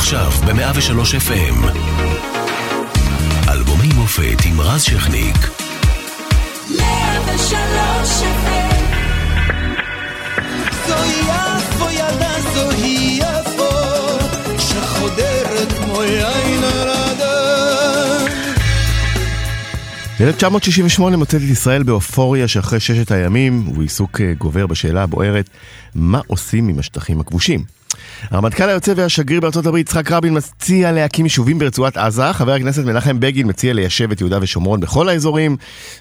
עכשיו ב-103 FM. אלבומי מופת עם רז שכניק. 103 FM זוהי יפו ילדה זוהי יפו שחודרת כמו יין ב-1968 מוצאת את ישראל באופוריה שאחרי ששת הימים, ובעיסוק אה, גובר בשאלה הבוערת, מה עושים עם השטחים הכבושים? הרמטכ"ל היוצא והשגריר בארצות הברית יצחק רבין מציע להקים יישובים ברצועת עזה, חבר הכנסת מנחם בגין מציע ליישב את יהודה ושומרון בכל האזורים,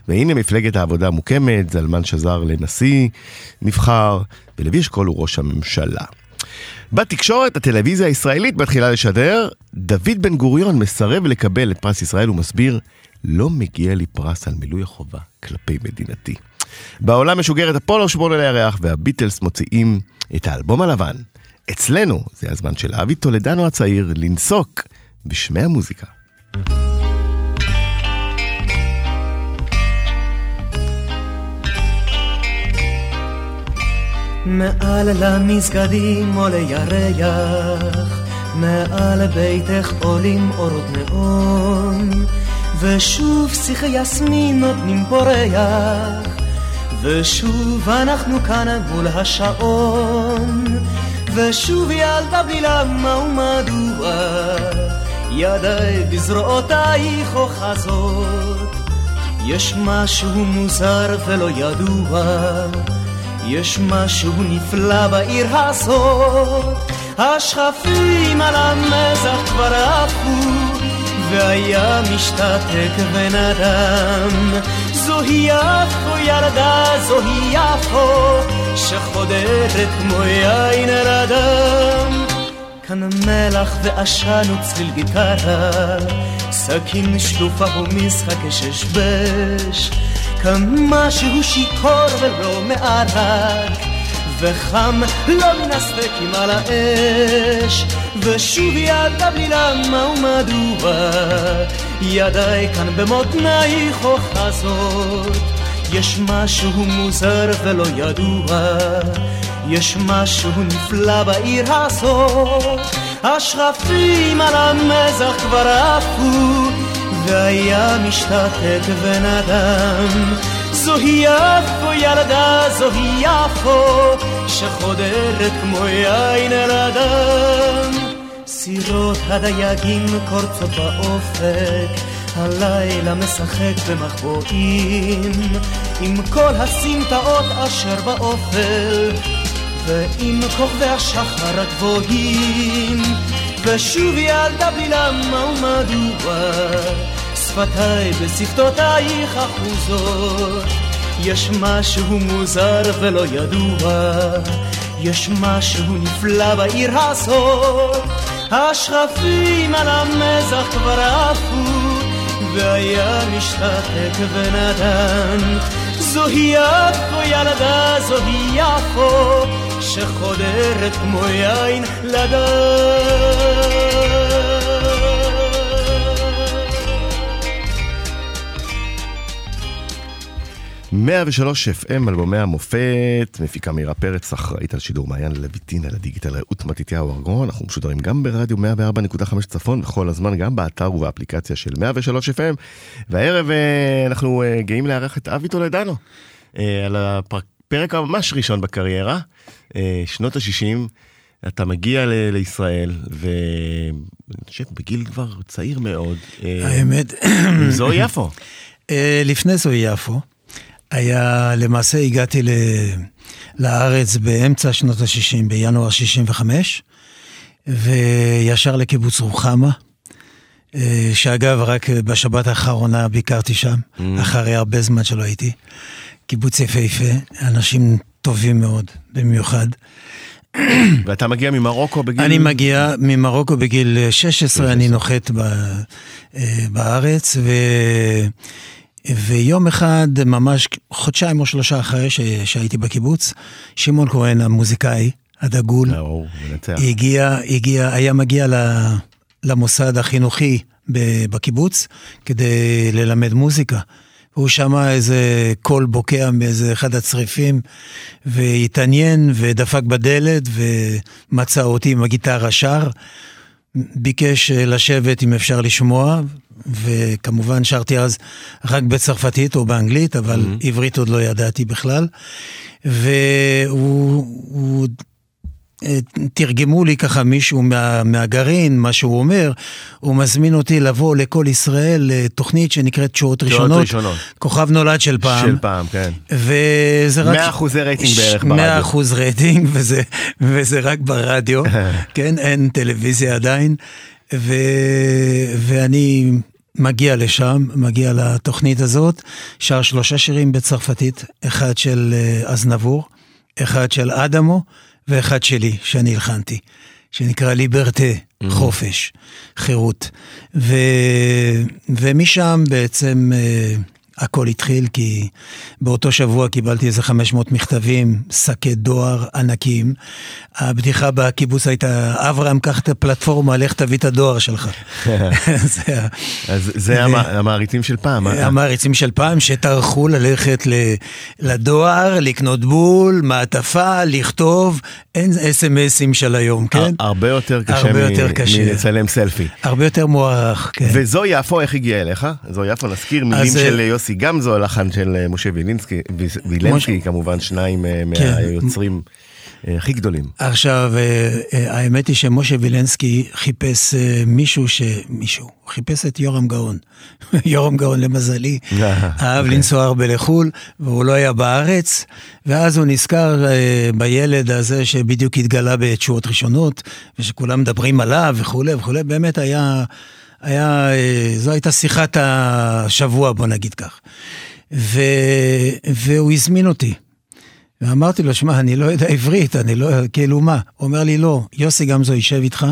והנה מפלגת העבודה מוקמת, זלמן שזר לנשיא נבחר, ולוי אשכול הוא ראש הממשלה. בתקשורת, הטלוויזיה הישראלית מתחילה לשדר, דוד בן גוריון מסרב לקבל את פרס ישראל ומסביר, לא מגיע לי פרס על מילוי החובה כלפי מדינתי. בעולם משוגרת אפולו שמונה לירח והביטלס מוציאים את האלבום הלבן. אצלנו זה הזמן של אבי טולדנו הצעיר לנסוק בשמי המוזיקה. מעל למסגדים עולה ירח, מעל ביתך עולים אורות נאון, ושוב שיחי יסמין נותנים פורח, ושוב אנחנו כאן מול השעון. ושוב ילדה בלי למה ומדוע ידיי בזרועותייך אוחזות יש משהו מוזר ולא ידוע יש משהו נפלא בעיר הזאת. השכפים על המזח כבר עפו והיה משתתק ונדם זוהי יפו ילדה זוהי יפו שחודרת כמו יין על אדם. כאן מלח ועשן וצליל גיטרה, סכין שלופה ומשחק ששבש. כאן משהו שיכור ולא מערק, וחם לא מן הספקים על האש. ושוב ידה בלי למה ומדוע, ידיי כאן במותנייך אוחזות. יש משהו מוזר ולא ידוע, יש משהו נפלא בעיר הזאת. השרפים על המזח כבר עפו, והיה משתתק ונדם. זוהי יפו ילדה, זוהי יפו, שחודרת כמו יין אל אדם. סירות הדייגים קורצות באופק, הלילה משחק במחבואים עם כל הסמטאות אשר באופל ועם כוכבי השחר הגבוהים. ושוב ילדה בלי למה ומדוע שפתיי בשפתותייך אחוזות יש משהו מוזר ולא ידוע יש משהו נפלא בעיר הזאת. השכפים על המזח כבר עפו והיה משתתק ונתן זוהי יפו ילדה, זוהי יפו שחודרת כמו יין לדן 103 FM, אלבומי המופת, מפיקה מירה פרץ, אחראית על שידור מעיין לויטין, על הדיגיטל רעות מתתיהו ארגון, אנחנו משודרים גם ברדיו 104.5 צפון, וכל הזמן גם באתר ובאפליקציה של 103 FM, והערב אה, אנחנו אה, גאים לארח את אבי טולדנו, אה, על הפרק הממש ראשון בקריירה, שנות ה-60. אתה מגיע ל- לישראל, ואני חושב בגיל כבר צעיר מאוד. האמת... זוהי יפו. לפני זוהי יפו. היה, למעשה הגעתי ל, לארץ באמצע שנות ה-60, בינואר 65, וישר לקיבוץ רוחמה, אה, שאגב, רק בשבת האחרונה ביקרתי שם, mm. אחרי הרבה זמן שלא הייתי. קיבוץ יפהפה, אנשים טובים מאוד, במיוחד. ואתה מגיע ממרוקו בגיל... אני מגיע ממרוקו בגיל 16, אני נוחת ב, אה, בארץ, ו... ויום אחד, ממש חודשיים או שלושה אחרי ש... שהייתי בקיבוץ, שמעון כהן, המוזיקאי, הדגול, הגיע, הגיע, היה מגיע למוסד החינוכי בקיבוץ כדי ללמד מוזיקה. הוא שמע איזה קול בוקע מאיזה אחד הצריפים, והתעניין ודפק בדלת ומצא אותי עם הגיטרה שר. ביקש לשבת אם אפשר לשמוע, וכמובן שרתי אז רק בצרפתית או באנגלית, אבל mm-hmm. עברית עוד לא ידעתי בכלל. והוא הוא אה, תרגמו לי ככה מישהו מה, מהגרעין, מה שהוא אומר, הוא מזמין אותי לבוא לקול ישראל לתוכנית שנקראת תשואות ראשונות. ראשונות. כוכב נולד של פעם. של פעם, כן. וזה רק... 100 אחוזי רייטינג בערך ברדיו. 100 אחוז רייטינג, וזה, וזה רק ברדיו, כן, אין טלוויזיה עדיין. ו, ואני מגיע לשם, מגיע לתוכנית הזאת, שר שלושה שירים בצרפתית, אחד של אה, אזנבור, אחד של אדמו, ואחד שלי, שאני הלחנתי, שנקרא ליברטה, mm-hmm. חופש, חירות. ו... ומשם בעצם... אה, הכל התחיל כי באותו שבוע קיבלתי איזה 500 מכתבים, שקי דואר ענקים. הבדיחה בקיבוץ הייתה, אברהם, קח את הפלטפורמה, לך תביא את הדואר שלך. אז זה. המעריצים של פעם. אה? המעריצים של פעם שטרחו ללכת לדואר, לקנות בול, מעטפה, לכתוב, אין אס.אם.אסים של היום, כן? הרבה יותר קשה, הרבה יותר קשה. מלצלם סלפי. הרבה יותר מוערך, כן. וזו יפו, איך הגיעה אליך? זו יפו, נזכיר מילים של יוסי. יוסי גמזו, הלחן של אה, משה וילינסקי, וילנסקי, כמובן שניים אה, כן. מהיוצרים. אה, הכי גדולים. עכשיו, האמת היא שמשה וילנסקי חיפש מישהו ש... מישהו, הוא חיפש את יורם גאון. יורם גאון, למזלי, אהב אוקיי. לנסוע הרבה לחו"ל, והוא לא היה בארץ, ואז הוא נזכר בילד הזה שבדיוק התגלה בתשואות ראשונות, ושכולם מדברים עליו וכולי וכולי, באמת היה... היה, אה, זו הייתה שיחת השבוע, בוא נגיד כך. ו, והוא הזמין אותי. ואמרתי לו, שמע, אני לא יודע עברית, אני לא, כאילו מה? הוא אומר לי, לא, יוסי גמזו יישב איתך,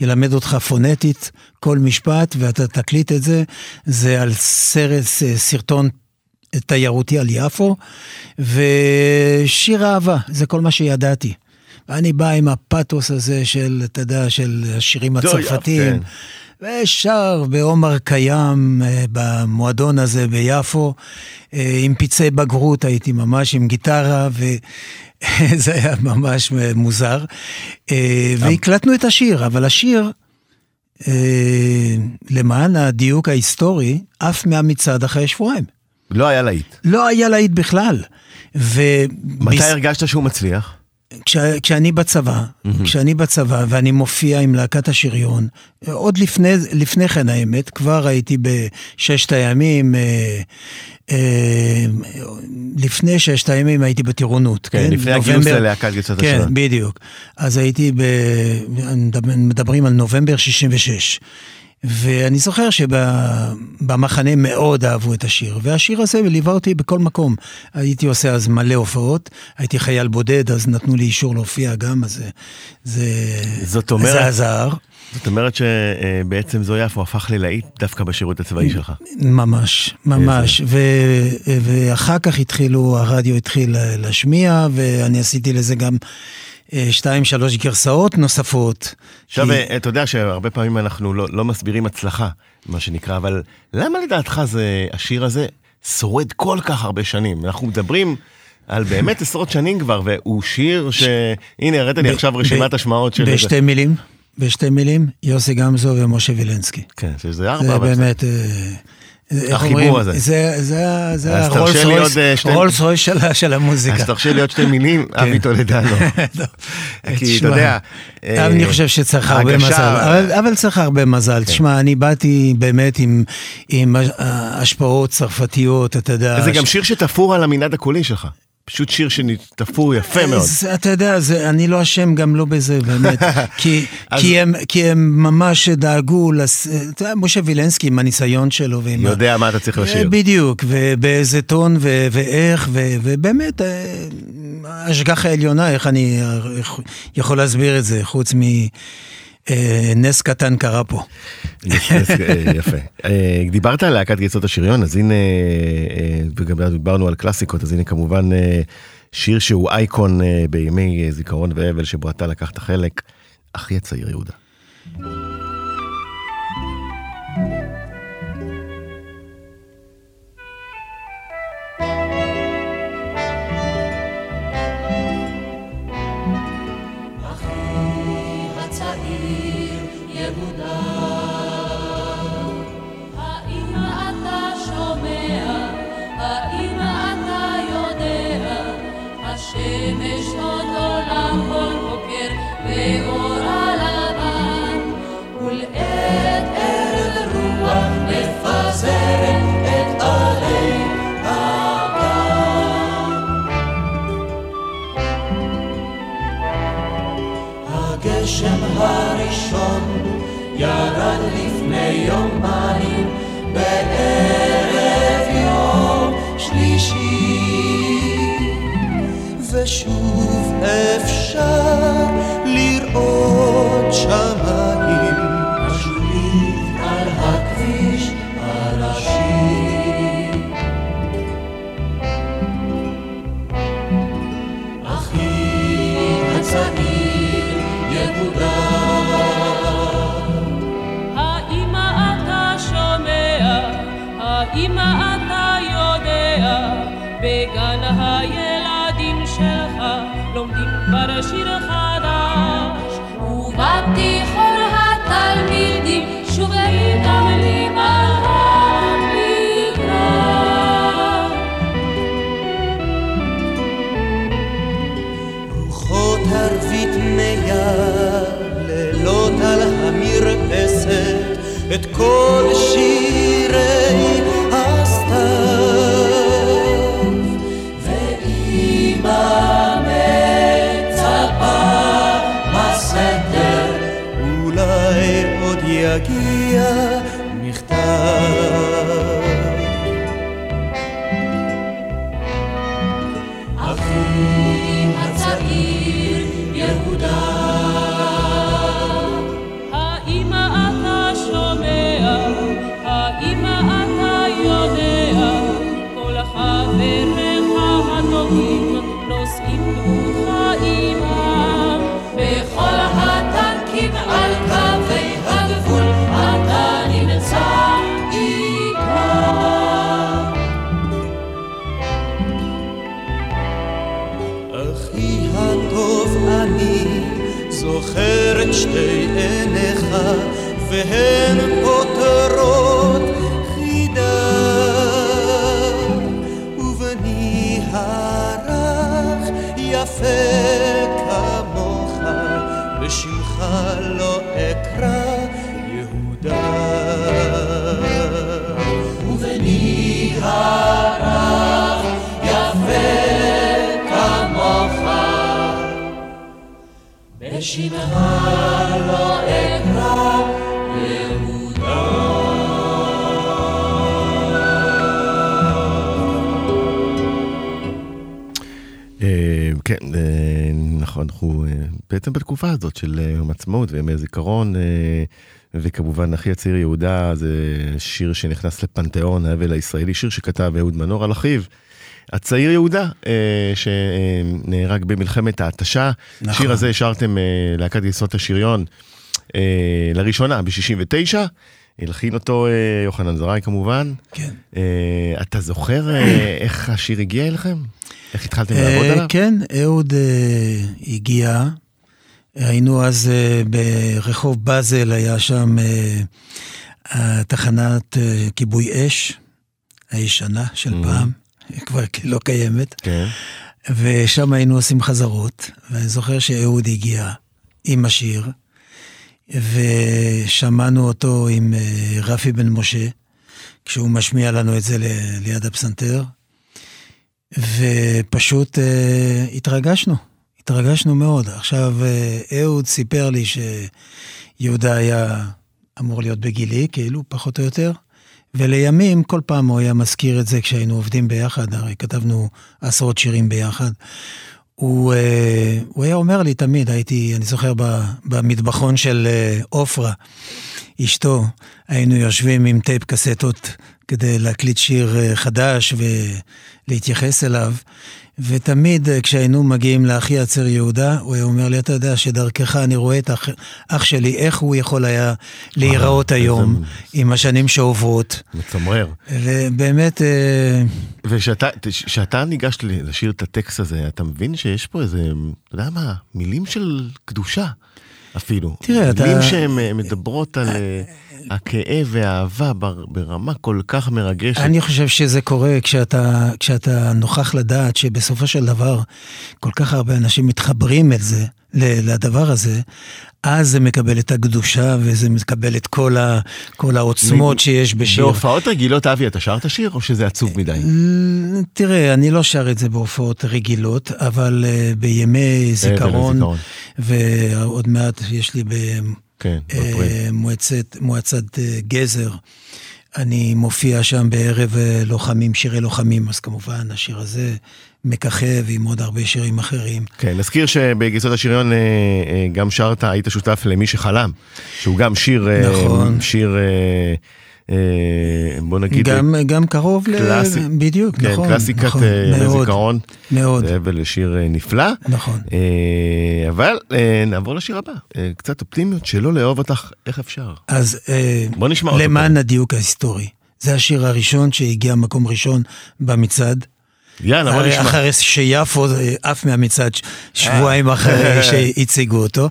ילמד אותך פונטית, כל משפט, ואתה תקליט את זה. זה על סרט, סרטון תיירותי על יפו, ושיר אהבה, זה כל מה שידעתי. ואני בא עם הפתוס הזה של, אתה יודע, של השירים הצרפתיים. ושר בעומר קיים אה, במועדון הזה ביפו, אה, עם פצעי בגרות, הייתי ממש עם גיטרה, וזה היה ממש מוזר. אה, והקלטנו את השיר, אבל השיר, למען הדיוק ההיסטורי, עף מהמצעד אחרי שבועיים. לא היה להיט. לא היה להיט בכלל. ו... מתי הרגשת שהוא מצליח? כש, כשאני בצבא, mm-hmm. כשאני בצבא ואני מופיע עם להקת השריון, עוד לפני, לפני כן האמת, כבר הייתי בששת הימים, אה, אה, לפני ששת הימים הייתי בטירונות. כן, כן? לפני הגיוס ללהקת גיסות השריון. כן, בדיוק. אז הייתי, ב, מדברים על נובמבר 66. ואני זוכר שבמחנה מאוד אהבו את השיר, והשיר הזה ליווה אותי בכל מקום. הייתי עושה אז מלא הופעות, הייתי חייל בודד, אז נתנו לי אישור להופיע גם, אז זה, זאת אומרת, זה עזר. זאת אומרת שבעצם זו יפו הפך ללהיט דווקא בשירות הצבאי שלך. ממש, ממש. ו, ואחר כך התחילו, הרדיו התחיל להשמיע, ואני עשיתי לזה גם שתיים, שלוש גרסאות נוספות. עכשיו, כי... אה, אתה יודע שהרבה פעמים אנחנו לא, לא מסבירים הצלחה, מה שנקרא, אבל למה לדעתך זה, השיר הזה שורד כל כך הרבה שנים? אנחנו מדברים... על באמת עשרות שנים כבר, והוא שיר ש... הנה, הראת לי עכשיו רשימת השמעות של... בשתי מילים, בשתי מילים, יוסי גמזו ומשה וילנסקי. כן, שזה ארבע. זה באמת... אה, החיבור הזה. זה, זה, זה הרולס רויס של, של המוזיקה. אז תרשה לי עוד שתי מילים, כן. אבי טולדנו. כי אתה יודע... אני אה, חושב שצריך הרבה מזל, אבל צריך הרבה מזל. כן. תשמע, אני באתי באמת עם השפעות צרפתיות, אתה יודע. זה גם שיר שתפור על המנעד הקולי שלך. פשוט שיר שתפור יפה מאוד. אתה יודע, זה, אני לא אשם גם לא בזה, באמת. כי, אז... כי, הם, כי הם ממש דאגו, לס... משה וילנסקי עם הניסיון שלו. ועם יודע ה... מה אתה צריך לשיר. בדיוק, ובאיזה טון ו... ואיך, ו... ובאמת, השגחה העליונה, איך אני יכול להסביר את זה, חוץ מ... אה, נס קטן קרה פה. אה, יפה. אה, דיברת על להקת גיצות השריון, אז הנה, וגם דיברנו על קלאסיקות, אז הנה כמובן שיר שהוא אייקון בימי זיכרון ואבל שבו אתה לקחת חלק, אחי הצעיר יהודה. את כל שירי והן פותרות חידה. ובני הרך יפה כן, אה, נכון, אנחנו אה, בעצם בתקופה הזאת של אה, יום עצמאות וימי זיכרון, וכמובן אחי הצעיר יהודה זה שיר שנכנס לפנתיאון האבל הישראלי, שיר שכתב אהוד מנור על אחיו. הצעיר יהודה, שנהרג במלחמת ההתשה. נכון. שיר הזה השארתם להקת יסוד השריון לראשונה ב-69. הלחין אותו יוחנן זרעי כמובן. כן. אתה זוכר איך השיר הגיע אליכם? איך התחלתם לעבוד עליו? כן, אהוד הגיע. היינו אז ברחוב באזל, היה שם תחנת כיבוי אש הישנה של mm-hmm. פעם, כבר לא קיימת. כן. ושם היינו עושים חזרות, ואני זוכר שאהוד הגיע עם השיר, ושמענו אותו עם רפי בן משה, כשהוא משמיע לנו את זה ליד הפסנתר. ופשוט אה, התרגשנו, התרגשנו מאוד. עכשיו, אה, אהוד סיפר לי שיהודה היה אמור להיות בגילי, כאילו, פחות או יותר, ולימים, כל פעם הוא היה מזכיר את זה כשהיינו עובדים ביחד, הרי כתבנו עשרות שירים ביחד. הוא, אה, הוא היה אומר לי תמיד, הייתי, אני זוכר במטבחון של אה, עופרה, אשתו, היינו יושבים עם טייפ קסטות כדי להקליט שיר אה, חדש ולהתייחס אליו. ותמיד אה, כשהיינו מגיעים לאחי הצר יהודה, הוא היה אומר לי, אתה יודע שדרכך אני רואה את אח, אח שלי, איך הוא יכול היה להיראות היום עם השנים שעוברות. מצמרר. ובאמת... אה, וכשאתה ניגש לשיר את הטקסט הזה, אתה מבין שיש פה איזה, אתה יודע מה, מילים של קדושה. אפילו. תראה, אתה- מילים שהן אה, מדברות על הכאב והאהבה בר- ברמה כל כך מרגשת. אני חושב שזה קורה כשאתה, כשאתה נוכח לדעת שבסופו של דבר כל כך הרבה אנשים מתחברים את זה, לדבר הזה, אז זה מקבל את הקדושה וזה מקבל את כל, ה, כל העוצמות שיש בשיר. בהופעות רגילות, אבי, אתה שר את השיר או שזה עצוב מדי? ל- תראה, אני לא שר את זה בהופעות רגילות, אבל uh, בימי זיכרון, הזיכרון. ועוד מעט יש לי כן, באפריל. במועצת מועצת אה, גזר, אני מופיע שם בערב אה, לוחמים, שירי לוחמים, אז כמובן השיר הזה מככב עם עוד הרבה שירים אחרים. כן, נזכיר שבגייסות השריון אה, אה, גם שרת, היית שותף למי שחלם, שהוא גם שיר, אה, נכון. שיר, אה, אה, בוא נגיד, גם, גם קרוב קלאסי. ל... בדיוק, כן, נכון. קלאסיקת נכון, אה, מאוד, זיכרון, מאוד, זה אבל שיר אה, נפלא. נכון. אה, אבל אה, נעבור לשיר הבא, אה, קצת אופטימיות, שלא לאהוב אותך, איך אפשר? אז אה, בוא נשמע אותו. למען הדיוק ההיסטורי. זה השיר הראשון שהגיע מקום ראשון במצעד. יאללה, בוא נשמע. אחרי שיפו אה, עף מהמצעד שבועיים אחרי שהציגו אותו.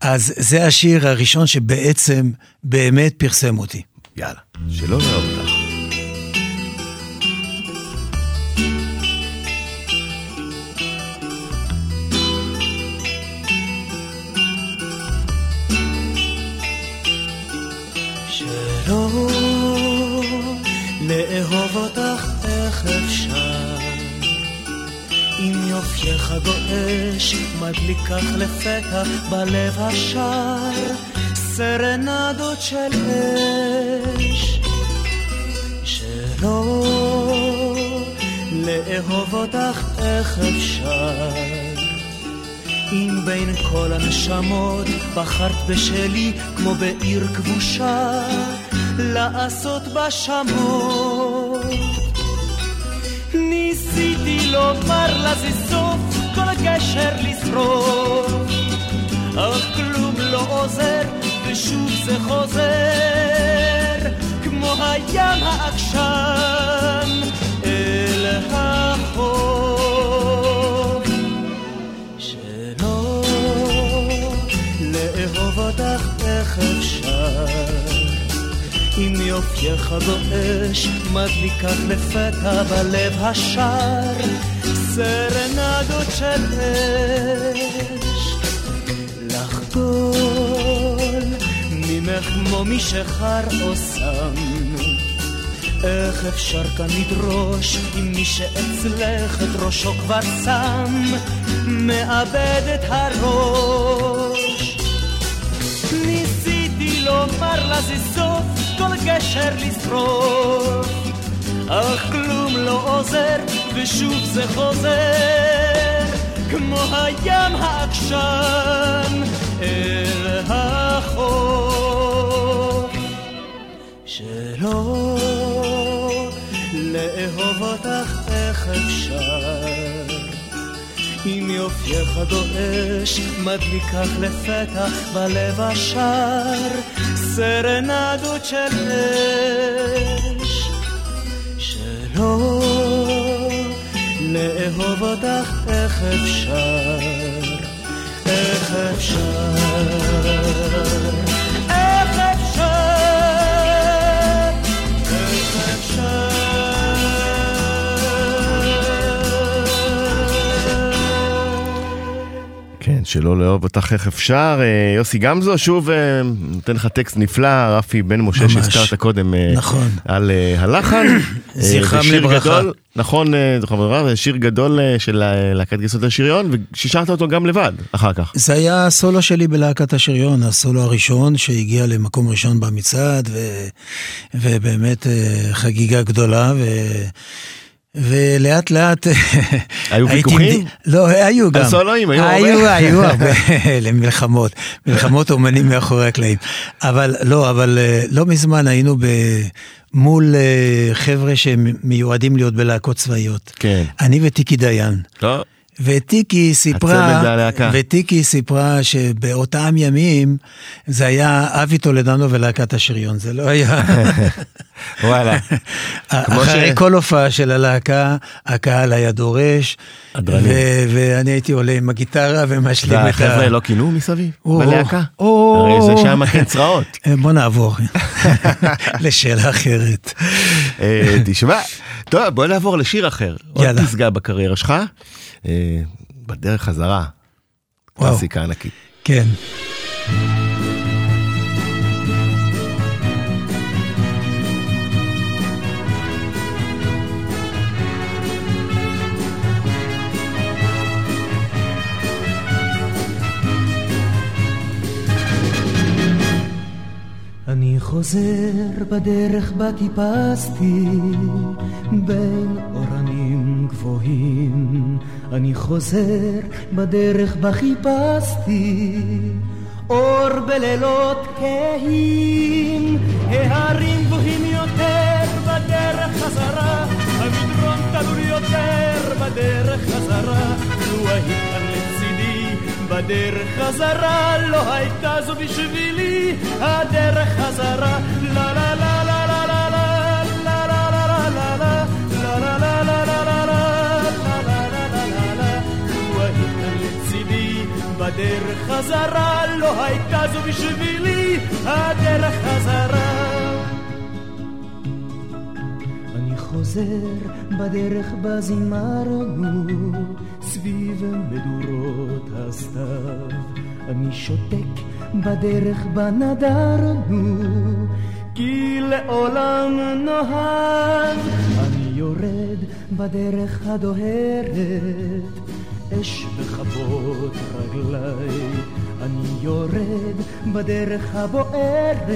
אז זה השיר הראשון שבעצם באמת פרסם אותי. יאללה, שלא לאהוב אותך. שלא לאהוב אותך איך אפשר אם יופייך גועש מדליקך לפתע בלב השר סרנדות של אש שלא לאהוב אותך איך אפשר אם בין כל הנשמות בחרת בשלי כמו בעיר כבושה לעשות בה שמות ניסיתי לומר לה זה סוף כל גשר לשרוף אך כלום לא עוזר ושוב זה חוזר כמו הים העקשן אל החוף שלא לאהוב אותך איך אפשר. אם יופייך גועש מדליקך לפתע בלב השער סרנדות של אש. לחדול ממך כמו משחר או סם איך אפשר כאן לדרוש אם מי שאצלך את ראשו כבר שם? מאבד את הראש. ניסיתי לומר לה זה סוף כל גשר לשרוף אך כלום לא עוזר ושוב זה חוזר כמו הים העקשן אל החוף שלא לאהוב אותך איך אפשר. אם יופייך גועש מדליקך לפתע בלב השער סרנדות של אש. שלא לאהוב אותך איך אפשר איך אפשר שלא לאהוב אותך איך אפשר. אה, יוסי גמזו, שוב אה, נותן לך טקסט נפלא, רפי בן משה. שהזכרת קודם אה, נכון. על הלחן. אה, זכרם לברכה. נכון, זכרם לברכה, זה שיר גדול של להקת גייסות השריון, ושישרת אותו גם לבד, אחר כך. זה היה הסולו שלי בלהקת השריון, הסולו הראשון שהגיע למקום ראשון במצעד, ו... ובאמת חגיגה גדולה, ו... ולאט לאט... היו ויכוחים? לא, היו גם. הסולואים, היו הרבה? היו, היו הרבה, למלחמות, מלחמות אומנים מאחורי הקלעים. אבל לא, אבל אה, לא מזמן היינו ב... מול אה, חבר'ה שמיועדים להיות בלהקות צבאיות. כן. אני וטיקי דיין. לא, וטיקי סיפרה. וטיקי סיפרה שבאותם ימים זה היה אבי טולדנו ולהקת השריון, זה לא היה... וואלה. אחרי ש- כל הופעה של הלהקה, הקהל היה דורש. ו- ואני הייתי עולה עם הגיטרה ומשלים את ה... והחבר'ה לא כינו מסביב? בלהקה? הרי זה שם כן צרעות. אה, בוא נעבור לשאלה אחרת. אה, תשמע, טוב, בוא נעבור לשיר אחר. עוד יאללה. פסגה בקריירה שלך. אה, בדרך חזרה. קלאסיקה ענקית. כן. אני חוזר בדרך בה טיפסתי בין אורנים גבוהים אני חוזר בדרך בה חיפשתי אור בלילות כהים ההרים גבוהים יותר בדרך חזרה המדרון תלול יותר בדרך חזרה. לו היית כאן לצידי בדרך חזרה לא הייתה זו בשבילי הדרך חזרה. לה לה לה בדרך חזרה לא הייתה זו בשבילי הדרך חזרה. אני חוזר בדרך בה זימרנו סביב מדורות הסתיו. אני שותק בדרך בה נדרנו כי לעולם נאהב אני יורד בדרך הדוהרת אש בכבות רגליי אני יורד בדרך הבוערת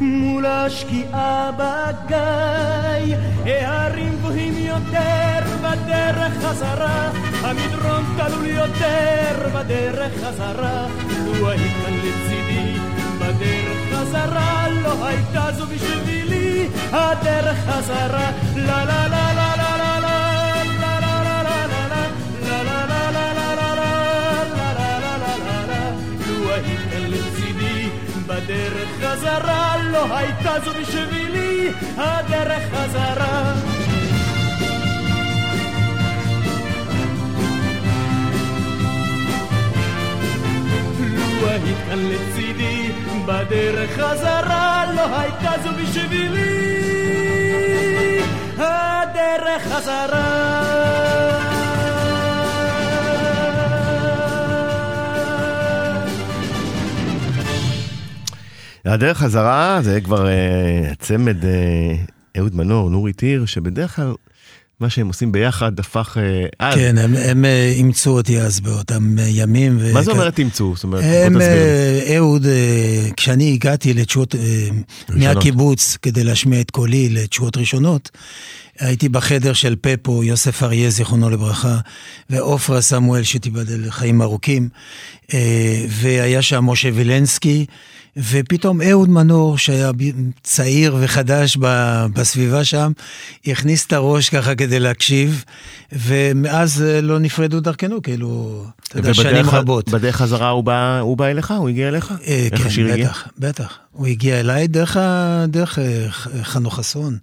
מול השקיעה בגיא. ההרים גבוהים יותר בדרך חזרה המדרון תלול יותר בדרך חזרה. לו היית לצידי בדרך חזרה. לא הייתה זו בשבילי הדרך חזרה. לה לה לה בדרך חזרה לא הייתה זו בשבילי הדרך חזרה. היית כאן לצידי בדרך חזרה לא הייתה זו בשבילי הדרך חזרה הדרך חזרה זה כבר אה, צמד אה, אהוד מנור, נורית הירש, שבדרך כלל מה שהם עושים ביחד הפך אה, אז. כן, הם, הם אה, אימצו אותי אז באותם אה, ימים. ו- מה זה אומרת תמצאו? זאת אומרת, הם, בוא תסביר. אה, אהוד, אה, כשאני הגעתי לתשואות, אה, מהקיבוץ כדי להשמיע את קולי לתשואות ראשונות, הייתי בחדר של פפו, יוסף אריה, זיכרונו לברכה, ועופרה סמואל, שתיבדל לחיים ארוכים, אה, והיה שם משה וילנסקי, ופתאום אהוד מנור, שהיה צעיר וחדש בסביבה שם, הכניס את הראש ככה כדי להקשיב, ומאז אה, לא נפרדו דרכנו, כאילו, אתה יודע, שנים רבות. בדרך חזרה הוא בא הוא בא אליך? הוא הגיע אליך? אה, כן, השיר הגיע? בטח, בטח. הוא הגיע אליי דרך, דרך אה, חנוך חסון.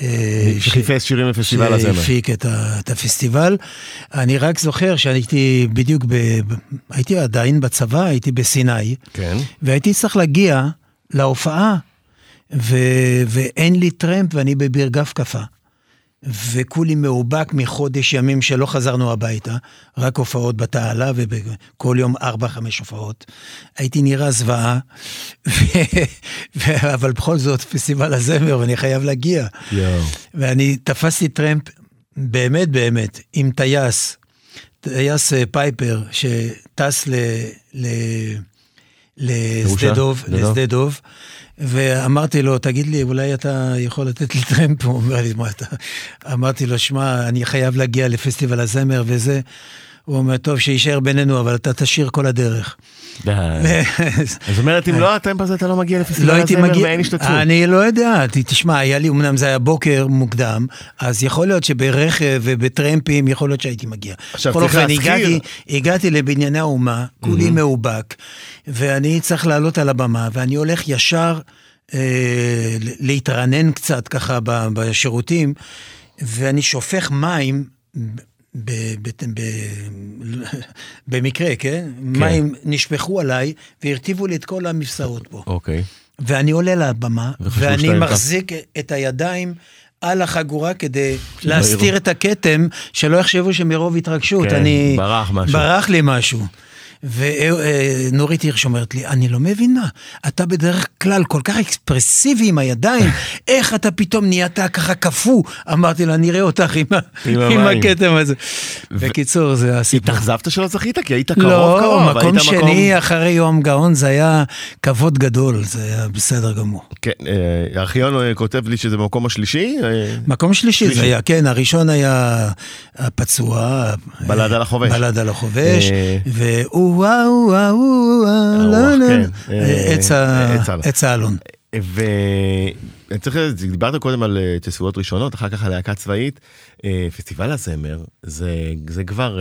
אה, שחיפש שירים לפסטיבל הזמר. שהפיק את, ה, את הפסטיבל. אני רק זוכר שהייתי בדיוק, ב, הייתי עדיין בצבא, הייתי בסיני, כן. והייתי צריך להגיע להופעה, ו, ואין לי טרמפ ואני בביר קפה. וכולי מאובק מחודש ימים שלא חזרנו הביתה, רק הופעות בתעלה וכל יום ארבע, חמש הופעות. הייתי נראה זוועה, ו... ו... אבל בכל זאת פסטיבל הזמר ואני חייב להגיע. יואו. ואני תפסתי טרמפ, באמת באמת, עם טייס, טייס אה, פייפר, שטס ל... ל... לשדה דוב, לשדה דוב? ואמרתי לו, תגיד לי, אולי אתה יכול לתת לי טרמפ? הוא אומר לי, מה אתה... אמרתי לו, שמע, אני חייב להגיע לפסטיבל הזמר וזה. הוא אומר, טוב, שיישאר בינינו, אבל אתה תשיר כל הדרך. זאת אומרת, אם לא הטרמפ הזה, אתה לא מגיע לא לפסטיבל הייתי הזמר מגיע, ואין השתתפות. אני לא יודע, תשמע, היה לי, אמנם זה היה בוקר מוקדם, אז יכול להיות שברכב ובטרמפים, יכול להיות שהייתי מגיע. עכשיו, צריך להזכיר- הגעתי, הגעתי לבנייני האומה, כולי מאובק, ואני צריך לעלות על הבמה, ואני הולך ישר אה, ל- להתרענן קצת ככה בשירותים, ואני שופך מים. ב- ב- ב- במקרה, כן? מים נשפכו עליי והרטיבו לי את כל המפסעות פה. אוקיי. ואני עולה לבמה, ואני. מחזיק את הידיים על החגורה כדי להסתיר. את הכתם, שלא יחשבו שמרוב התרגשות, כן, אני... ברח משהו. ברח לי משהו. ונורית הירש אומרת לי, אני לא מבינה, אתה בדרך כלל כל כך אקספרסיבי עם הידיים, איך אתה פתאום נהיית ככה קפוא? אמרתי לה, נראה אותך עם, עם עם המים." הכתם הזה. בקיצור, זה הסיפור. התאכזבת שלא זכית? כי היית קרוב לא, קרוב. מקום היית שני אחרי יום גאון זה היה כבוד גדול, זה היה בסדר גמור. כן, אה, הארכיון אה, כותב לי שזה במקום השלישי. אה, מקום שלישי. זה היה, כן, הראשון היה הפצוע. בלד על החובש. בלד על החובש, אה, והוא וואו וואו וואו, לא, לא, כן. אה, עץ האלון. ואני צריך, דיברת קודם על אה, תספורות ראשונות, אחר כך על להקה צבאית. אה, פסטיבל הזמר זה, כבר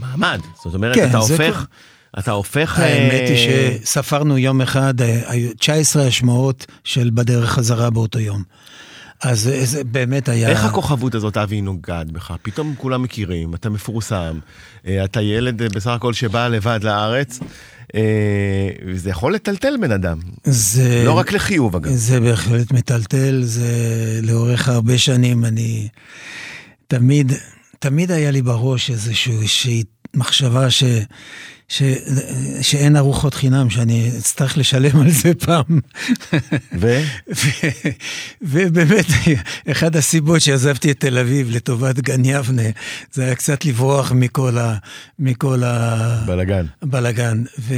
מעמד. זאת אומרת, כן, אתה הופך, אתה הופך... האמת היא שספרנו יום אחד, אה, היו 19 השמעות של בדרך חזרה באותו יום. אז זה באמת היה... איך הכוכבות הזאת, אבי, נוגעת בך? פתאום כולם מכירים, אתה מפורסם, אה, אתה ילד אה, בסך הכל שבא לבד לארץ, אה, וזה יכול לטלטל בן אדם. זה... לא רק לחיוב, אגב. זה בהחלט מטלטל, זה לאורך הרבה שנים, אני תמיד, תמיד היה לי בראש איזושהי מחשבה ש, ש, שאין ארוחות חינם, שאני אצטרך לשלם על זה פעם. ו? ו- ובאמת, אחת הסיבות שעזבתי את תל אביב לטובת גן יבנה, זה היה קצת לברוח מכל ה... מכל ה... בלאגן. בלאגן, ו...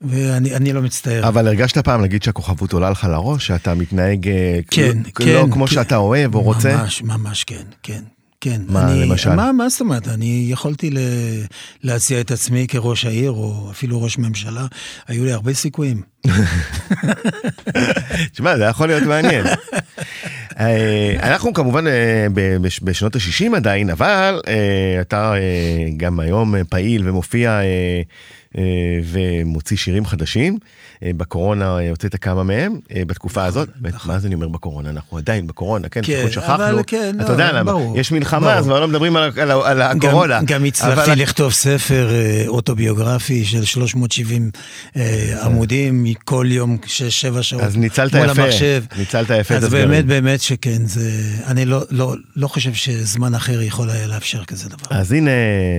ואני אני לא מצטער. אבל הרגשת פעם, נגיד שהכוכבות עולה לך לראש, שאתה מתנהג אה, כן, לא, כן. לא כמו כן. שאתה אוהב או רוצה? ממש, ממש כן, כן. כן, מה, אני, למשל? מה, מה זאת אומרת? אני יכולתי ל, להציע את עצמי כראש העיר, או אפילו ראש ממשלה, היו לי הרבה סיכויים. תשמע, זה יכול להיות מעניין. אה, אנחנו כמובן אה, בשנות ה-60 עדיין, אבל אה, אתה גם היום פעיל ומופיע ומוציא שירים חדשים. אה, בקורונה אה, הוצאת כמה מהם אה, בתקופה הזאת. באמת, מה זה אני אומר בקורונה? אנחנו עדיין בקורונה, כן, נכון, כן, פשוט שכחנו. כן, אתה לא, יודע למה, יש מלחמה. אז כבר לא מדברים על הקורונה. גם, הצלחתי לכתוב ספר אה, אוטוביוגרפי של 370 אה, עמודים, כל יום, שש-שבע שעות. אז ניצלת יפה. ניצלת יפה את אז. באמת, באמת שכן, אני לא, לא, לא חושב שזמן אחר יכול היה לאפשר כזה דבר. אז הנה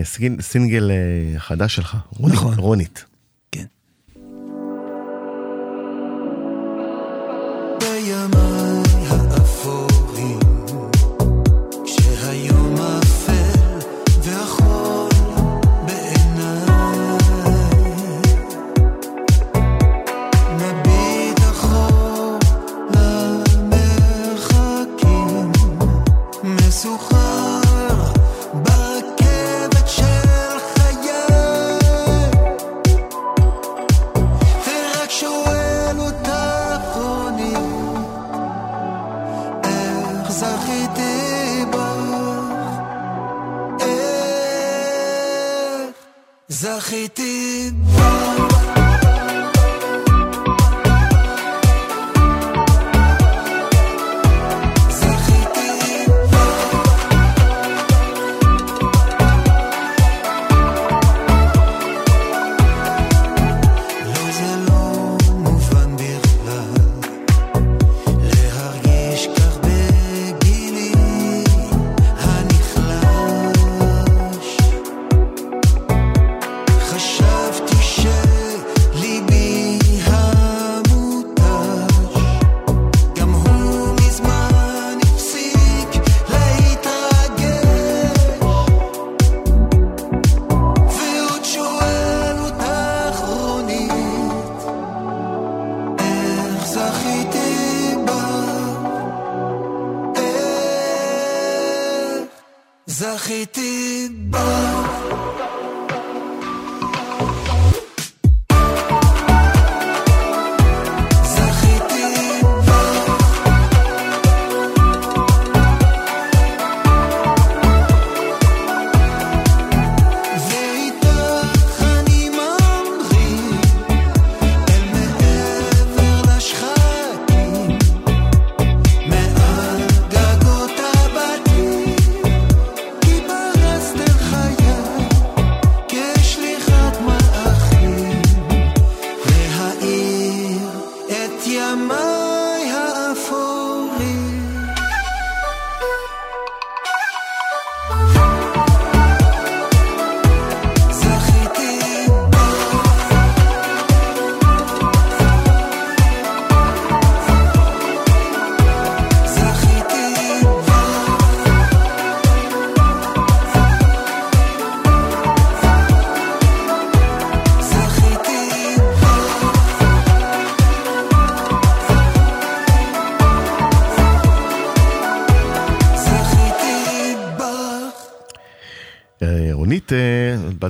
סינג- סינגל אה, חדש שלך. נכון. רונית. כן. בימיי זכיתי בך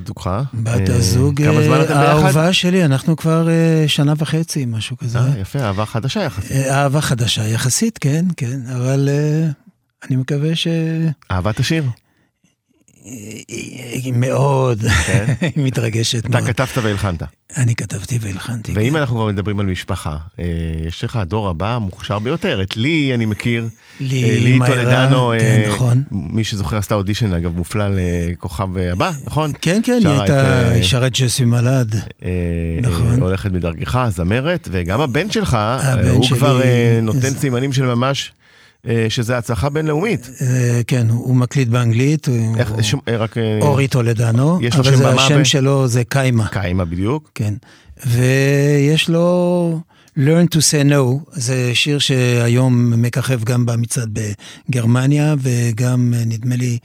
זוגך. בת אה, הזוג אה? האהובה שלי, אנחנו כבר אה, שנה וחצי, משהו כזה. אה, יפה, אהבה חדשה יחסית. אה, אהבה חדשה יחסית, כן, כן, אבל אני מקווה ש... אהבת השיר. היא מאוד, כן? היא מתרגשת אתה מאוד. כתבת והלחנת. אני כתבתי והלחנתי. ואם כן. אנחנו כבר מדברים על משפחה, אה, יש לך הדור הבא המוכשר ביותר. את לי אני מכיר. לי, אה, טולדנו, כן, אה, נכון. מי שזוכר עשתה אודישן, אגב, מופלא לכוכב הבא, נכון? כן, כן, היא הייתה, את ג'סי מלאד. אה, נכון. הולכת מדרכך, זמרת, וגם הבן שלך, הוא כבר נותן סימנים של ממש, שזה הצלחה בינלאומית. אה, כן, הוא מקליט באנגלית, הוא- איך, שום- אה, רק... אה, אורי טולדנו, אבל זה השם ב- שלו זה קיימה. קיימה בדיוק. כן. ויש לו Learn to say no, זה שיר שהיום מככב גם במצעד בגרמניה, וגם, אה, נדמה לי,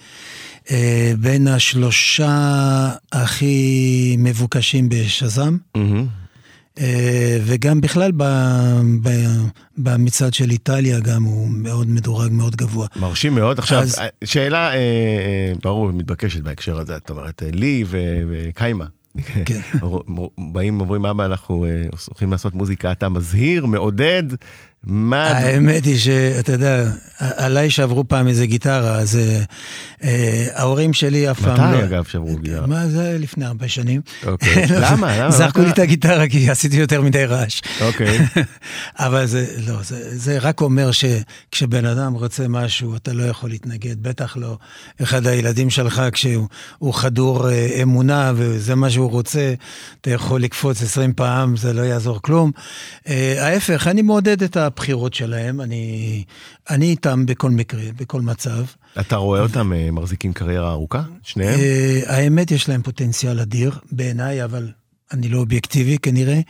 אה, בין השלושה הכי מבוקשים בשזם, מהמם. אה, וגם בכלל ב, ב, במצעד של איטליה גם הוא מאוד מדורג, מאוד גבוה. מרשים מאוד. עכשיו, אז- שאלה, אה, אה, ברור, מתבקשת בהקשר הזה, את אומרת, אה, לי וקיימה. כן. באים, אומרים, אבא, אנחנו הולכים לעשות מוזיקה, אתה מזהיר, מעודד, מה... האמת היא שאתה יודע, עליי שברו פעם איזה גיטרה, אז אה, אה, ההורים שלי אף פעם לא... מתי, אגב, שברו גיטרה? מה זה לפני הרבה שנים. אוקיי. למה? למה? מה זרקו קרה? לי את הגיטרה כי עשיתי יותר מדי רעש. אוקיי. אבל זה, לא, זה, זה רק אומר שכשבן אדם רוצה משהו, אתה לא יכול להתנגד. בטח לא אחד הילדים שלך, כשהוא הוא חדור אה, אמונה וזה מה שהוא רוצה, אתה יכול לקפוץ 20 פעם, זה לא יעזור כלום. אה, ההפך, אני מעודד את הבחירות שלהם, אני, אני איתם בכל מקרה, בכל מצב. אתה רואה אותם אה, מחזיקים קריירה ארוכה? שניהם? אה, האמת, יש להם פוטנציאל אדיר בעיניי, אבל אני לא אובייקטיבי כנראה.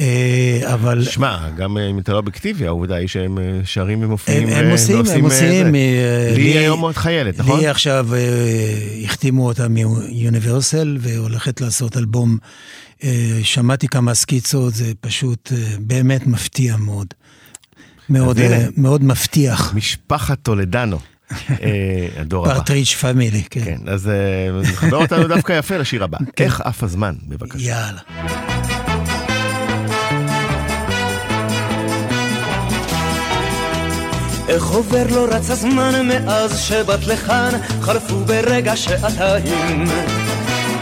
אה, אבל שמע, גם אם אתה לא אובייקטיבי, העובדה היא שהם שרים ומופיעים. הם, הם עושים, הם עושים. לי היום עוד חיילת, נכון? לי עכשיו החתימו אותה מיוניברסל והולכת לעשות אלבום. שמעתי כמה סקיצות, זה פשוט באמת מפתיע מאוד. מאוד, הנה. אה, מאוד מבטיח. משפחת טולדנו, אה, הדור הבא. פרטריץ' פמילי, כן. כן, אז אה, נחבר אותנו דווקא יפה לשיר הבא. כן. איך עף הזמן, בבקשה. יאללה. איך עובר לא רץ הזמן מאז שבאת לכאן, חלפו ברגע שעתיים.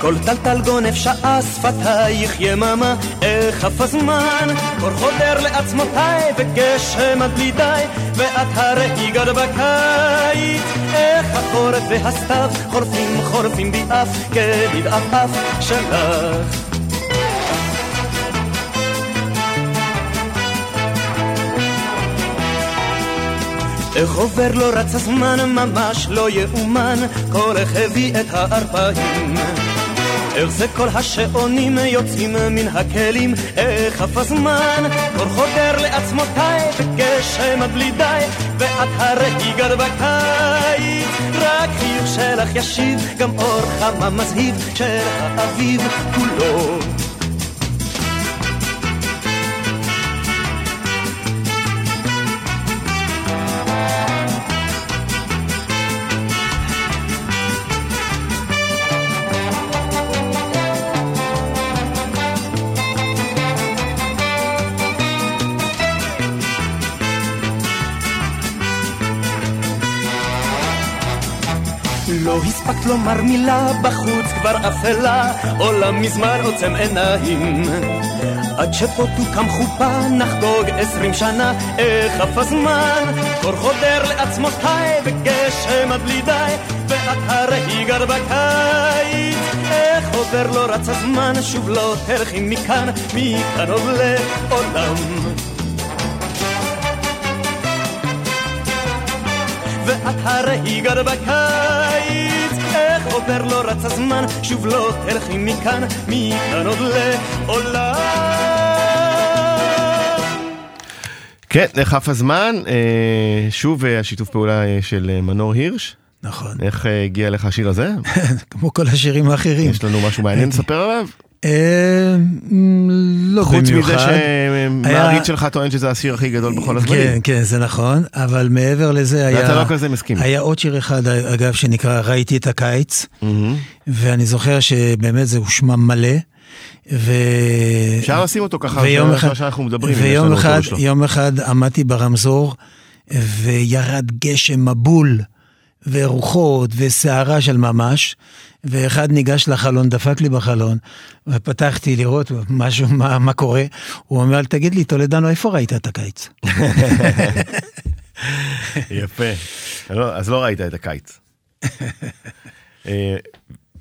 כל טלטל גונב שעה שפתייך יממה, איך עף הזמן, קור חודר לעצמותיי וגשם עד בלי די, ואת הרי הגעת בקיץ. איך החורף והסתיו חורפים חורפים בי אף כבדאף שלך. איך עובר לא רץ הזמן, ממש לא יאומן, כל הביא את הארבעים. איך זה כל השעונים יוצאים מן הכלים, איך עף הזמן, קור חודר לעצמותיי, וגשם עד בלי די, ואת הרי הגעת בקיץ. רק חיוך שלך ישיב, גם אור חמה מזהיב, של האביב כולו. מילה, בחוץ כבר אפלה, עולם מזמן עוצם עיניים. עד שפה תוקם חופה, נחגוג עשרים שנה, איך אף הזמן, קור חודר לעצמותיי, וגשם עד בלי די, ואת הרי גר בקיץ. איך עובר לא רץ הזמן, שוב לא תלכי מכאן, מכאן עוד לעולם. ואת הרי גר בקיץ, איך עובר לא רץ הזמן, שוב לא תלכי מכאן, מכאן עוד לעולם. כן, נחף הזמן, אה, שוב אה, השיתוף פעולה אה, של מנור הירש. נכון. איך הגיע לך השיר הזה? כמו כל השירים האחרים. יש לנו משהו מעניין לספר עליו? אה, לא חוץ מזה במיוחד. שמעריץ שלך טוען שזה השיר הכי גדול בכל כן, הזמנים. כן, זה נכון, אבל מעבר לזה היה... ואתה לא כזה מסכים. היה עוד שיר אחד, אגב, שנקרא ראיתי את הקיץ. ואני זוכר שבאמת זה הושמע מלא, ו... אפשר לשים אותו ככה, ויום אחד- שאנחנו מדברים. ויום אחד. יום אחד עמדתי ברמזור, וירד גשם מבול, ורוחות, וסערה של ממש, ואחד ניגש לחלון, דפק לי בחלון, ופתחתי לראות משהו, מה, מה קורה. הוא אומר, תגיד לי, טולדנו, איפה ראית את הקיץ? יפה. לא, אז לא ראית את הקיץ. אה,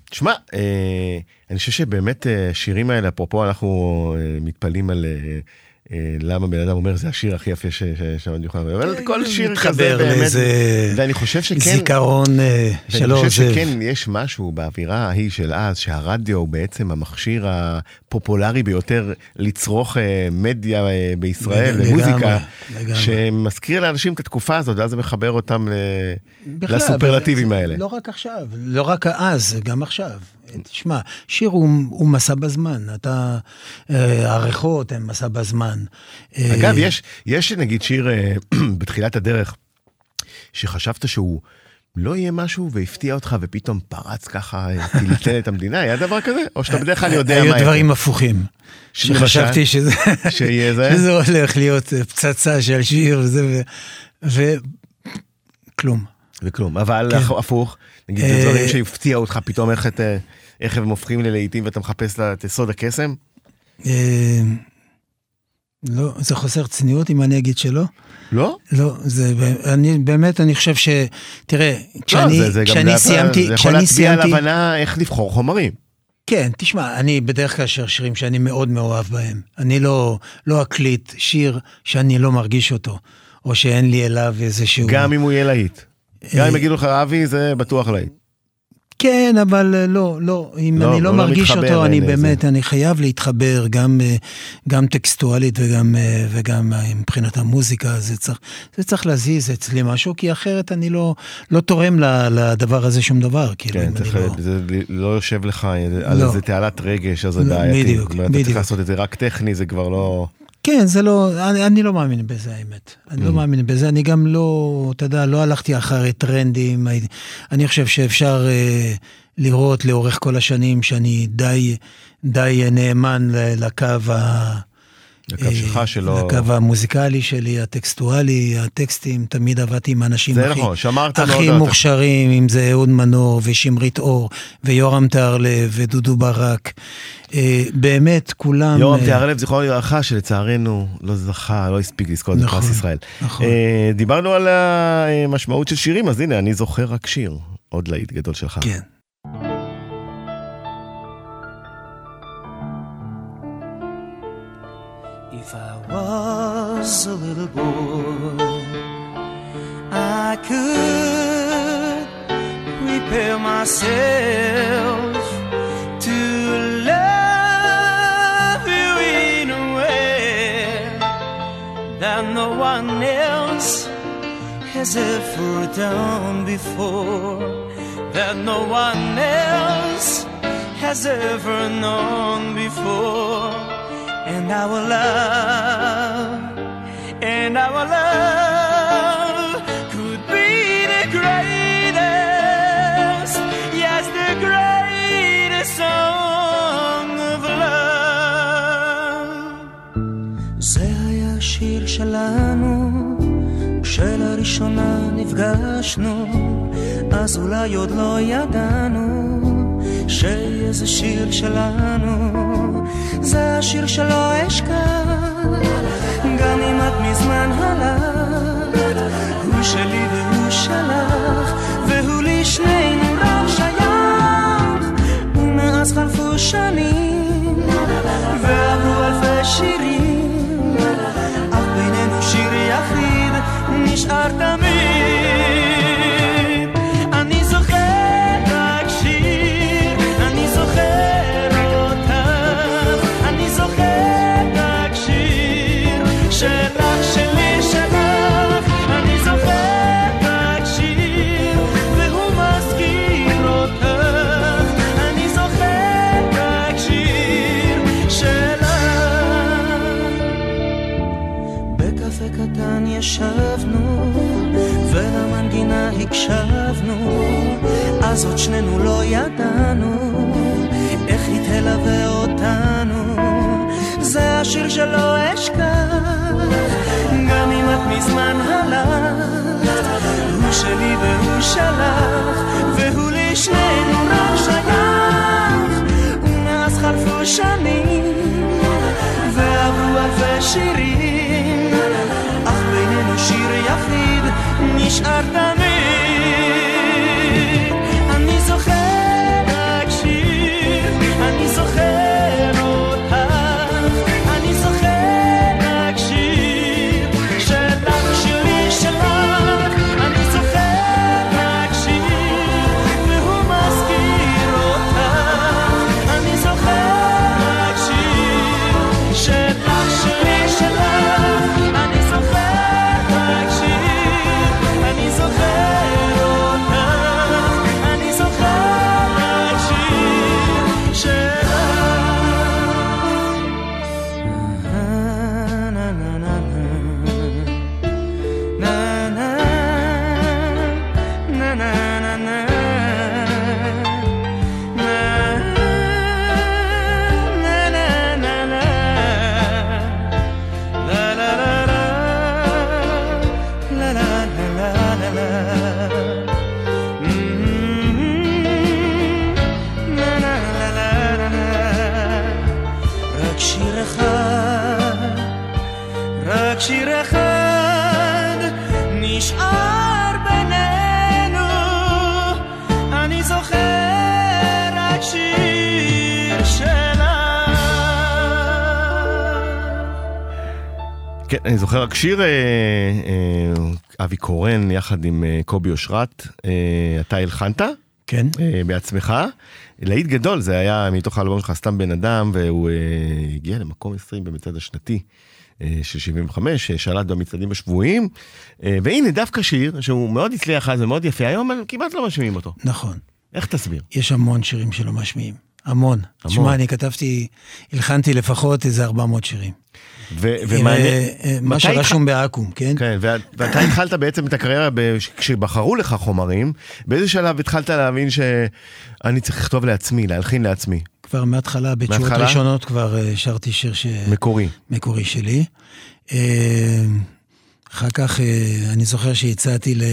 תשמע, אה, אני חושב שבאמת אה, השירים האלה, אפרופו אנחנו מתפלאים על למה בן אדם אומר זה השיר הכי יפה ש- ש- שמעתי לך, אבל כל שיר כזה באמת, ואני חושב שכן, זיכרון אה, ואני שלא חושב עוזב. שכן יש משהו באווירה ההיא של אז, שהרדיו הוא בעצם המכשיר הפופולרי ביותר לצרוך אה, מדיה אה, בישראל, לגמרי. שמזכיר לאנשים את התקופה הזאת, ואז זה מחבר אותם לסופרלטיבים האלה. לא רק עכשיו, לא רק אז, גם עכשיו. תשמע, שיר הוא, הוא מסע בזמן, אתה, אה, הריחות הם מסע בזמן. אה, אגב, יש, יש נגיד שיר אה, בתחילת הדרך, שחשבת שהוא לא יהיה משהו והפתיע אותך ופתאום פרץ ככה, אה, טלטל את המדינה, היה דבר כזה? או שאתה בדרך כלל יודע מה היו? דברים הפוכים. שחשבתי שזה? שזה הולך להיות אה, פצצה של שיר וזה. וכלום. וכלום, אבל כן. הפוך, נגיד אה, דברים שהפתיע אותך פתאום איך, את, אה, איך הם הופכים ללהיטים ואתה מחפש לה את סוד הקסם? אה, לא, זה חוסר צניעות אם אני אגיד שלא. לא? לא, זה, אני באמת, אני חושב ש... תראה, כשאני, לא, זה, זה כשאני סיימתי, זה יכול להצביע על הבנה איך לבחור חומרים. כן, תשמע, אני בדרך כלל שר שירים שאני מאוד מאוהב בהם. אני לא, לא אקליט שיר שאני לא מרגיש אותו, או שאין לי אליו איזשהו... גם אם הוא יהיה להיט. גם אה, אם יגידו לך אבי זה בטוח להיט. כן, אבל אה, לא, לא, אם לא, אני לא לא מרגיש מתחבר, אותו, אני באמת, אני חייב להתחבר גם, אה, גם טקסטואלית וגם, אה, וגם מבחינת המוזיקה, זה צריך, זה צריך להזיז אצלי משהו, כי אחרת אני לא, לא תורם לדבר הזה שום דבר, כאילו, כן, צריך, אני לא... זה לא יושב לך על לא. איזה תעלת רגש, אז זה לא, בעייתי. בדיוק, אומרת, אתה צריך בדיוק. לעשות את זה רק טכני, זה כבר לא... כן, זה לא, אני, אני לא מאמין בזה, האמת. אני Mm. לא מאמין בזה, אני גם לא, אתה יודע, לא הלכתי אחרי טרנדים. אני חושב שאפשר אה, לראות לאורך כל השנים שאני די, די נאמן לקו ה... הקו אה, שלך שלא... לקו המוזיקלי שלי, הטקסטואלי, הטקסטים, תמיד עבדתי עם האנשים הכי, נכון, שמרת מאוד הכי. מוכשרים, אם זה אהוד מנור ושמרית אור ויורם טהרלב ודודו ברק. אה, באמת, כולם... יורם אה, תיארלב, זיכרונו לברכה, שלצערנו לא זכה, לא הספיק לזכות נכון, בפרס ישראל. נכון. דיברנו על המשמעות של שירים, אז הנה, אני זוכר רק שיר. עוד להיט גדול שלך. כן. Boy, I could prepare myself to love you in a way that no one else has ever done before, that no one else has ever known before. And our love, and our love could be the greatest, yes, the greatest song of love. זה היה השיר שלנו, כשלראשונה נפגשנו, אז אולי עוד לא ידענו שאיזה שיר שלנו זה השיר שלא אשכח גם אם את מזמן הלכת הוא שלי והוא שלך והוא לשנינו רק שייך. ומאז חלפו שנים ועברו אלפי שירים אך בינינו שיר יחיד נשאר תמיד שנינו לא ידענו איך היא תלווה אותנו. זה השיר שלא אשכח גם אם את מזמן הלכת הוא שלי והוא שלך והוא לשנינו רק שייך. ומאז חלפו שנים ועברו אלפי שירים בינינו שיר יחיד נשאר כן, אני זוכר רק שיר, אה, אה, אבי קורן יחד עם אה, קובי אושרת, אה, אתה הלחנת כן. אה, בעצמך. להיט גדול, זה היה מתוך האלבום שלך סתם בן אדם, והוא אה, הגיע למקום 20 במצעד השנתי. של 75, ששלט במצעדים השבועיים, והנה דווקא שיר שהוא מאוד הצליח אז ומאוד יפה, היום כמעט לא משמיעים אותו. נכון. איך תסביר? יש המון שירים שלא משמיעים. המון. המון. תשמע, אני כתבתי, הלחנתי לפחות איזה 400 שירים. אה, אה, מה שרשום בעכו"ם, כן? כן, ואת- ואתה התחלת בעצם את הקריירה, כשבחרו לך חומרים, באיזה שלב התחלת להבין שאני צריך לכתוב לעצמי, להלחין לעצמי, כבר מההתחלה, בתשובות? ראשונות כבר אה, שרתי שיר ש... מקורי. מקורי שלי. אחר כך אני זוכר שהצעתי ל...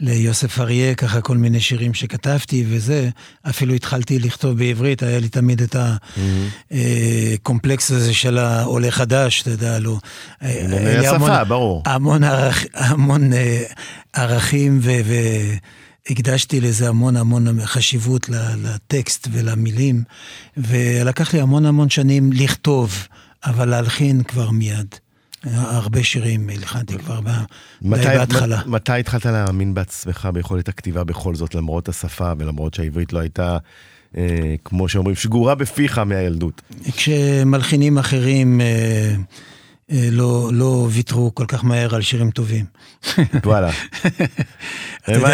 ליוסף אריה, ככה כל מיני שירים שכתבתי וזה, אפילו התחלתי לכתוב בעברית, היה לי תמיד את הקומפלקס הזה של העולה חדש, אתה יודע, לא. ענייני השפה, ברור. המון, ערכ, המון אה, ערכים ו... ו הקדשתי לזה המון המון חשיבות לטקסט ולמילים, ולקח לי המון המון שנים לכתוב, אבל להלחין כבר מיד. הרבה שירים הלחנתי כבר די מתי, בהתחלה. מתי התחלת להאמין בעצמך ביכולת הכתיבה בכל זאת, למרות השפה ולמרות שהעברית לא הייתה, אה, כמו שאומרים, שגורה בפיך מהילדות? כשמלחינים אחרים אה, אה, לא, לא ויתרו כל כך מהר על שירים טובים. וואלה. אם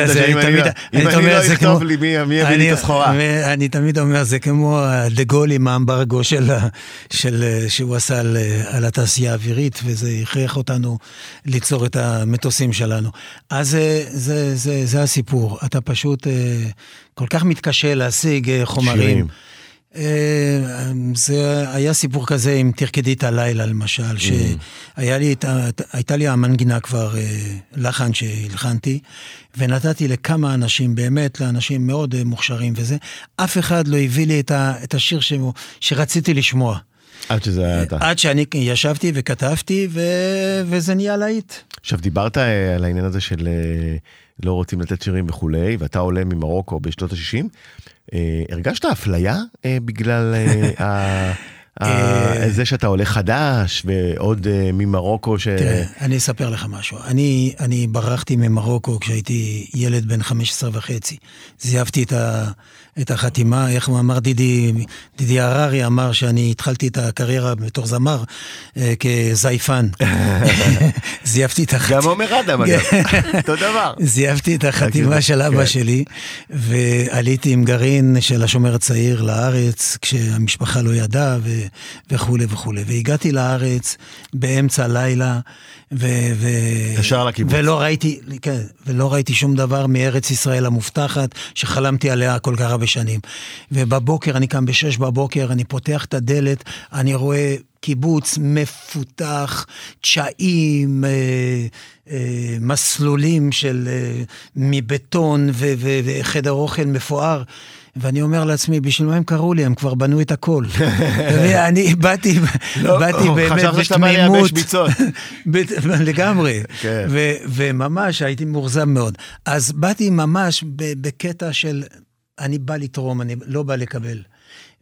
אני לא אכתוב לי מי יביא לי את הסחורה. אני תמיד אומר, זה כמו דה גול עם האמברגו של, ה- של, שהוא עשה על, על התעשייה האווירית, וזה הכריח אותנו ליצור את המטוסים שלנו. אז זה, זה, זה, זה הסיפור, אתה פשוט אה, כל כך מתקשה להשיג אה, חומרים. אה, זה היה סיפור כזה עם תרקדי את הלילה למשל, שהייתה לי, הייתה לי המנגינה כבר, אה, לחן שהלחנתי, ונתתי לכמה אנשים, באמת לאנשים מאוד אה, מוכשרים וזה, אף אחד לא הביא לי את השיר שרציתי לשמוע. עד שזה היה אתה. עד שאני ישבתי וכתבתי, ו... וזה נהיה להיט. עכשיו, דיברת על העניין הזה של לא רוצים לתת שירים וכולי, ואתה עולה ממרוקו בשנות ה-60. אה, הרגשת אפליה אה, בגלל אה, זה שאתה עולה חדש ועוד ממרוקו ש... תראה, אני אספר לך משהו. אני, אני ברחתי ממרוקו כשהייתי ילד בן 15 וחצי. זייפתי את, ה, את החתימה, איך הוא אמר, דידי, דידי הררי אמר שאני התחלתי את הקריירה בתור זמר אה, כזייפן. זייפתי את החתימה. גם עומר אדם, אגב, אותו דבר. זייפתי את החתימה של אבא כן. שלי, ועליתי עם גרעין של השומר הצעיר לארץ, כשהמשפחה לא ידעה וכולי וכולי. והגעתי לארץ באמצע הלילה. ו- ו- ישר לקיבוץ. ולא ראיתי, כן, ולא ראיתי שום דבר מארץ ישראל המובטחת, שחלמתי עליה כל כך הרבה שנים. ובבוקר, אני קם בשש בבוקר, אני פותח את הדלת, אני רואה קיבוץ מפותח, תשעים, אה, אה, מסלולים של אה, מבטון ו- ו- וחדר אוכל מפואר. ואני אומר לעצמי, בשביל מה הם קראו לי? הם כבר בנו את הכל. ואני באתי, לא, באתי באמת בתמימות. חשבת שאתה בא לייבש ביצות. לגמרי. כן. וממש הייתי מאוכזב מאוד. אז באתי ממש בקטע של, אני בא לתרום, אני לא בא לקבל.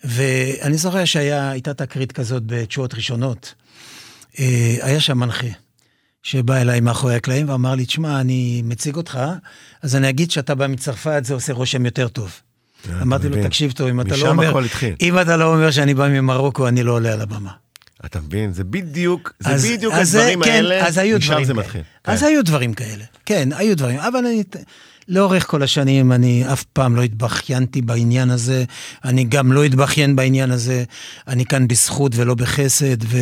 ואני זוכר שהייתה תקרית כזאת בתשואות ראשונות. אה, היה שם מנחה. שבא אליי מאחורי הקלעים ואמר לי, תשמע, אני מציג אותך, אז אני אגיד שאתה בא מצרפת, זה עושה רושם יותר טוב. אמרתי לו, תקשיב טוב, אם אתה לא אומר, אם אתה לא אומר שאני בא ממרוקו, אני לא עולה על הבמה. אתה מבין? זה בדיוק, זה אז, בדיוק אז הדברים כן, האלה, אז היו משם זה מתחיל. אז כן. היו דברים כאלה, כן, היו דברים, אבל אני, לאורך כל השנים אני אף פעם לא התבכיינתי בעניין הזה, אני גם לא התבכיין בעניין הזה, אני כאן בזכות ולא בחסד, ו,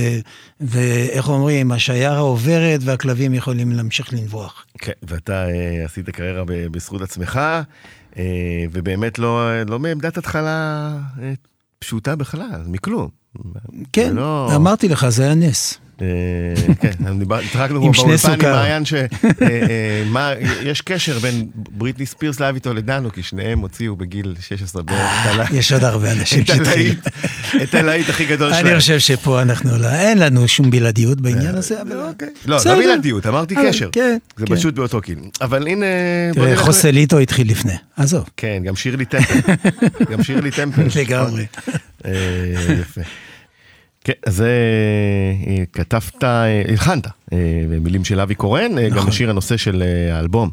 ואיך אומרים, השיירה עוברת והכלבים יכולים להמשיך לנבוח. כן, ואתה uh, עשית קריירה בזכות עצמך. אה, ובאמת לא, לא מעמדת התחלה אה, פשוטה בכלל, מכלום. כן, לא... אמרתי לך, זה היה נס. אה, כן, התחלנו פה באולפן עם מעיין שיש קשר בין בריטני ספירס לאביטו לדנו, כי שניהם הוציאו בגיל 16 בערך. יש עוד הרבה אנשים שהתחילו. את הלהיט הכי גדול שלהם. אני חושב שפה אנחנו, לא, אין לנו שום בלעדיות בעניין הזה, אבל... אוקיי. לא, לא בלעדיות, אמרתי קשר. כן, זה כן. פשוט באותו גיל. אבל הנה... תראה, חוסליטו התחיל לפני, עזוב. כן, גם שירלי טמפל. גם שירלי טמפל. לגמרי. יפה. כן, אז אה, כתבת, אה, הלחנת אה, במילים של אבי קורן, נכון. גם השיר הנושא של האלבום.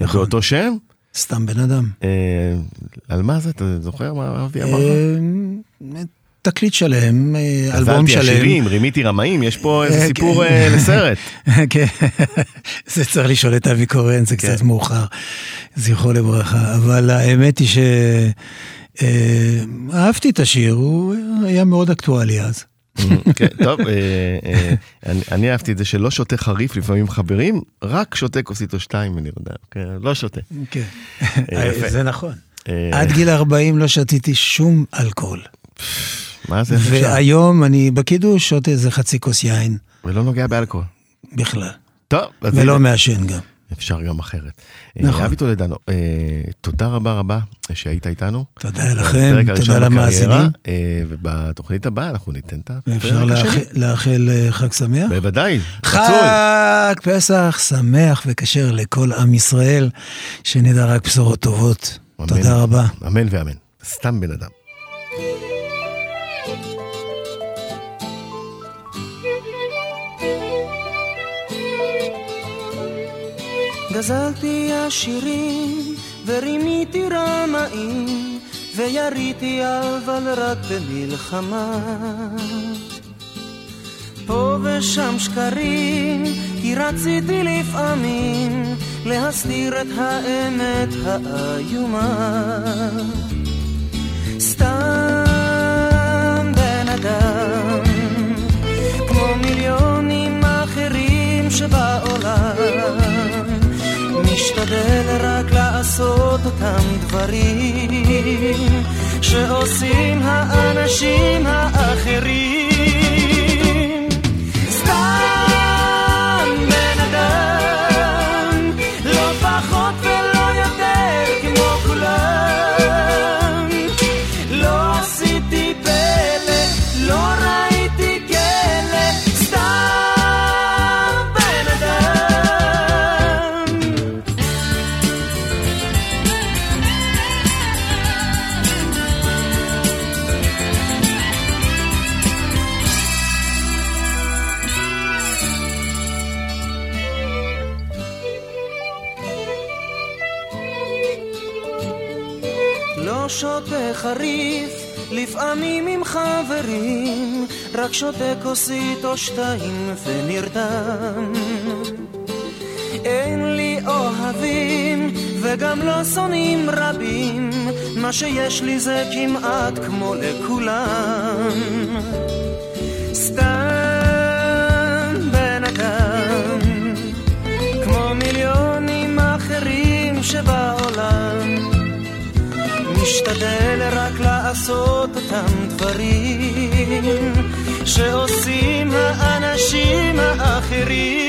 נכון. באותו שם. סתם בן אדם. על מה זה? אתה זוכר מה אבי אמר לך? תקליט שלם, אלבום שלם. השירים, רימיתי רמאים, יש פה איזה כן. סיפור לסרט. כן, זה צריך לשאול את אבי קורן, זה קצת כן. מאוחר, זכרו לברכה. אבל האמת היא שאהבתי את השיר, הוא היה מאוד אקטואלי אז. כן, טוב, אה, אה, אני אהבתי את זה שלא שותה חריף לפעמים חברים, רק שותה כוסית או שתיים, אני יודע, כן, לא שותה. כן, אה, זה נכון. עד גיל 40 לא שתיתי שום אלכוהול. מה זה? והיום אני בקידוש שותה איזה חצי כוס יין. ולא נוגע באלכוהול. בכלל. טוב. ולא מעשן גם. אפשר גם אחרת. נכון. אבי טולדנו, אה, תודה רבה רבה שהיית איתנו. תודה לכם, תודה למאזינים. אה, ובתוכנית הבאה אנחנו ניתן את הפרק השני. אפשר לאחל אה, חג שמח? בוודאי, חג פסח שמח וכשר לכל עם ישראל, שנדע רק בשורות טובות. תודה רבה. אמן ואמן. סתם בן אדם. גזלתי עשירים ורימיתי רמאים ויריתי אבל רק במלחמה. פה ושם שקרים כי רציתי לפעמים להסתיר את האמת האיומה. סתם בן אדם כמו מיליונים אחרים שבעולם משתדל רק לעשות אותם דברים שעושים האנשים האחרים לפעמים עם חברים, רק שותה כוסית או שתיים ונרדם. אין לי אוהבים וגם לא שונאים רבים, מה שיש לי זה כמעט כמו לכולם. אותם דברים שעושים האנשים האחרים.